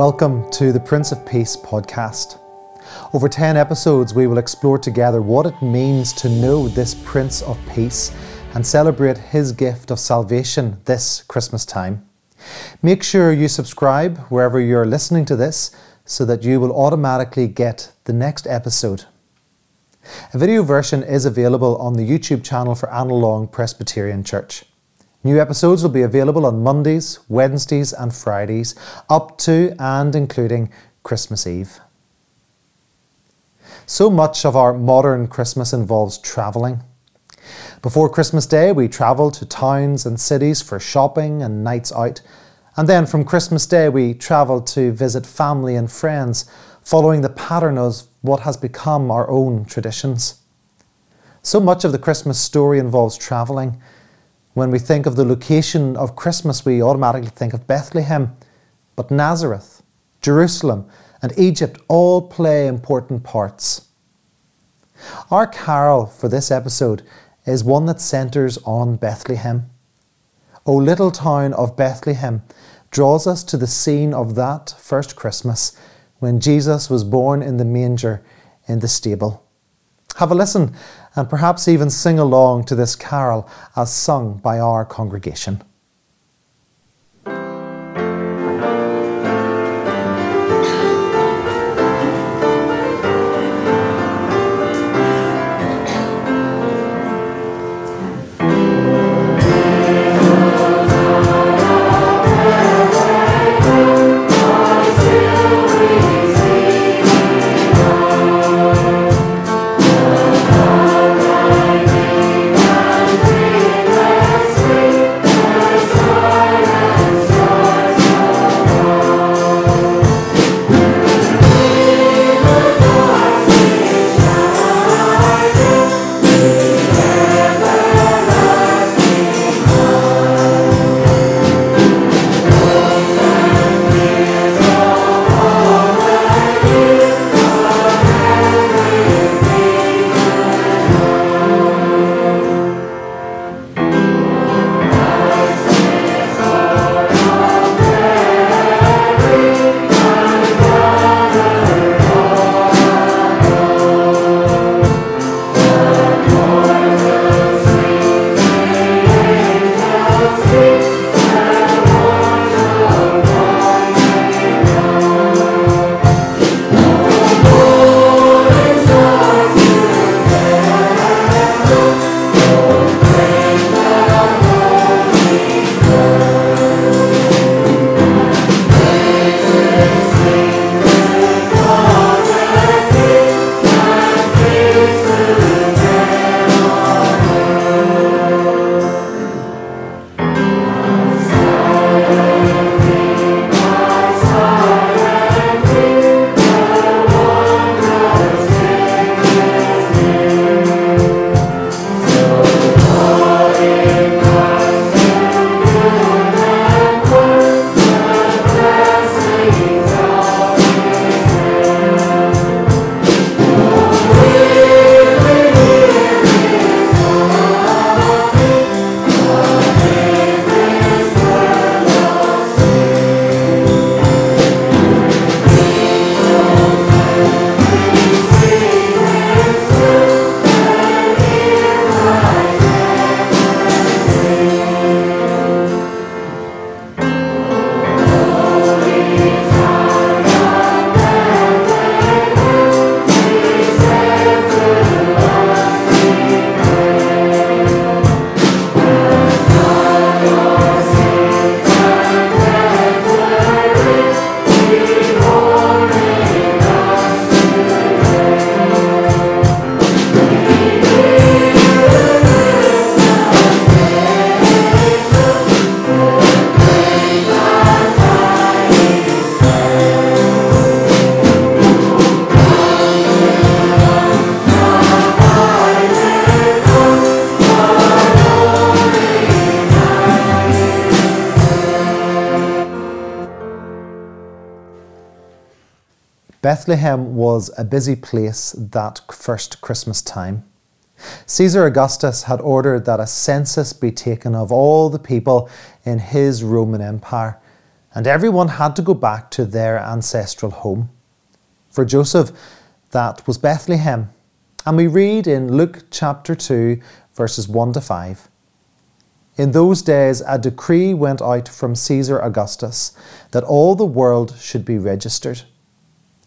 Welcome to the Prince of Peace podcast. Over 10 episodes, we will explore together what it means to know this Prince of Peace and celebrate his gift of salvation this Christmas time. Make sure you subscribe wherever you're listening to this so that you will automatically get the next episode. A video version is available on the YouTube channel for Annalong Presbyterian Church. New episodes will be available on Mondays, Wednesdays, and Fridays, up to and including Christmas Eve. So much of our modern Christmas involves travelling. Before Christmas Day, we travel to towns and cities for shopping and nights out. And then from Christmas Day, we travel to visit family and friends, following the pattern of what has become our own traditions. So much of the Christmas story involves travelling when we think of the location of Christmas, we automatically think of Bethlehem, but Nazareth, Jerusalem, and Egypt all play important parts. Our carol for this episode is one that centres on Bethlehem. O little town of Bethlehem draws us to the scene of that first Christmas when Jesus was born in the manger in the stable. Have a listen and perhaps even sing along to this carol as sung by our congregation. Bethlehem was a busy place that first Christmas time. Caesar Augustus had ordered that a census be taken of all the people in his Roman Empire, and everyone had to go back to their ancestral home. For Joseph, that was Bethlehem. And we read in Luke chapter 2, verses 1 to 5. In those days, a decree went out from Caesar Augustus that all the world should be registered.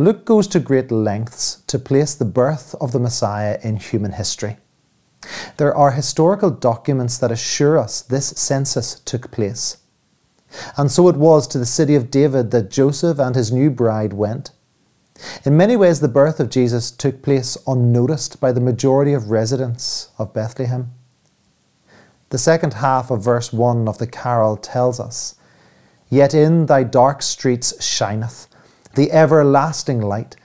Luke goes to great lengths to place the birth of the Messiah in human history. There are historical documents that assure us this census took place. And so it was to the city of David that Joseph and his new bride went. In many ways, the birth of Jesus took place unnoticed by the majority of residents of Bethlehem. The second half of verse 1 of the carol tells us Yet in thy dark streets shineth the everlasting light.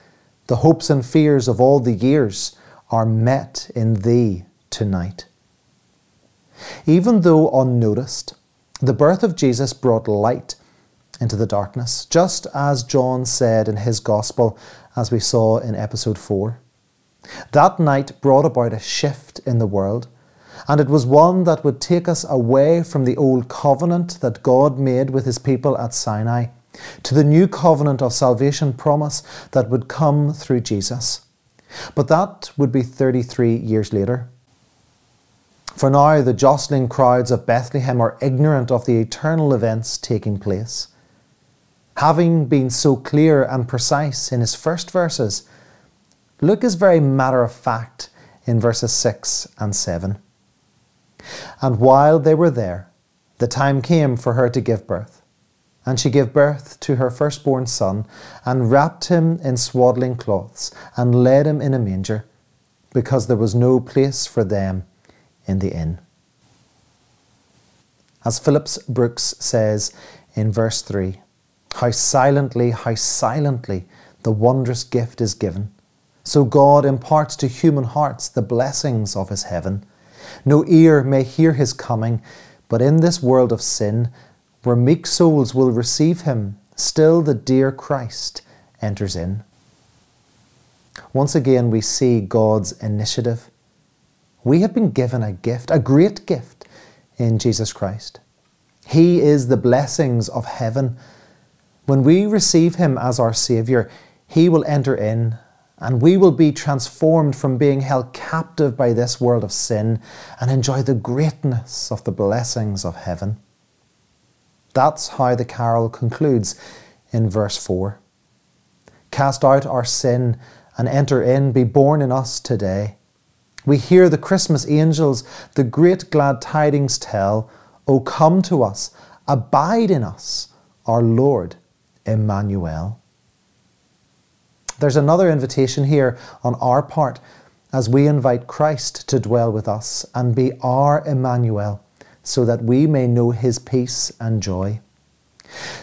The hopes and fears of all the years are met in thee tonight. Even though unnoticed, the birth of Jesus brought light into the darkness, just as John said in his Gospel, as we saw in episode 4. That night brought about a shift in the world, and it was one that would take us away from the old covenant that God made with his people at Sinai to the new covenant of salvation promise that would come through Jesus. But that would be 33 years later. For now, the jostling crowds of Bethlehem are ignorant of the eternal events taking place. Having been so clear and precise in his first verses, Luke is very matter of fact in verses 6 and 7. And while they were there, the time came for her to give birth. And she gave birth to her firstborn son, and wrapped him in swaddling cloths, and laid him in a manger, because there was no place for them in the inn. As Phillips Brooks says in verse 3 How silently, how silently the wondrous gift is given. So God imparts to human hearts the blessings of his heaven. No ear may hear his coming, but in this world of sin, where meek souls will receive him, still the dear Christ enters in. Once again, we see God's initiative we have been given a gift, a great gift in Jesus Christ. He is the blessings of heaven. When we receive Him as our Saviour, He will enter in and we will be transformed from being held captive by this world of sin and enjoy the greatness of the blessings of heaven. That's how the carol concludes in verse 4. Cast out our sin and enter in, be born in us today. We hear the Christmas angels the great glad tidings tell O come to us, abide in us, our Lord Emmanuel. There's another invitation here on our part as we invite Christ to dwell with us and be our Emmanuel, so that we may know his peace and joy.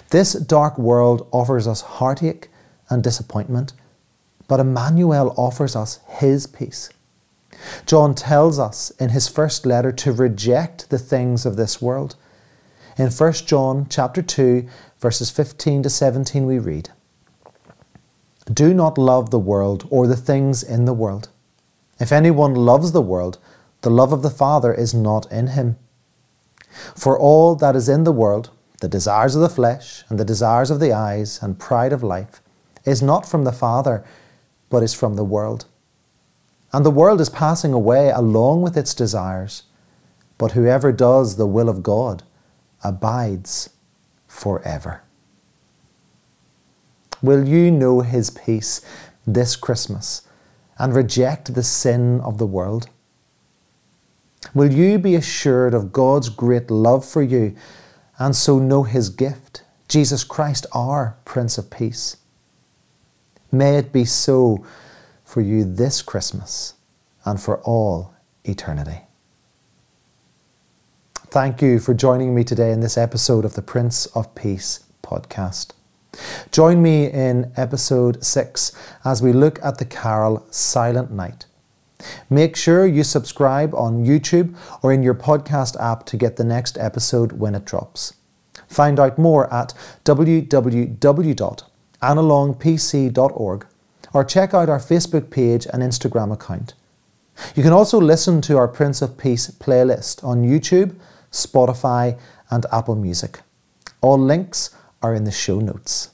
This dark world offers us heartache and disappointment, but Emmanuel offers us his peace. John tells us in his first letter to reject the things of this world. In 1 John chapter 2 verses 15 to 17 we read, Do not love the world or the things in the world. If anyone loves the world, the love of the Father is not in him. For all that is in the world, the desires of the flesh and the desires of the eyes and pride of life, is not from the Father, but is from the world. And the world is passing away along with its desires, but whoever does the will of God abides forever. Will you know His peace this Christmas and reject the sin of the world? Will you be assured of God's great love for you and so know His gift, Jesus Christ, our Prince of Peace? May it be so for you this Christmas and for all eternity. Thank you for joining me today in this episode of The Prince of Peace. podcast. Join me in episode 6 as we look at the carol Silent Night. Make sure you subscribe on YouTube or in your podcast app to get the next episode when it drops. Find out more at www.annalongpc.org or check out our Facebook page and Instagram account. You can also listen to our Prince of Peace playlist on YouTube, Spotify, and Apple Music. All links are in the show notes.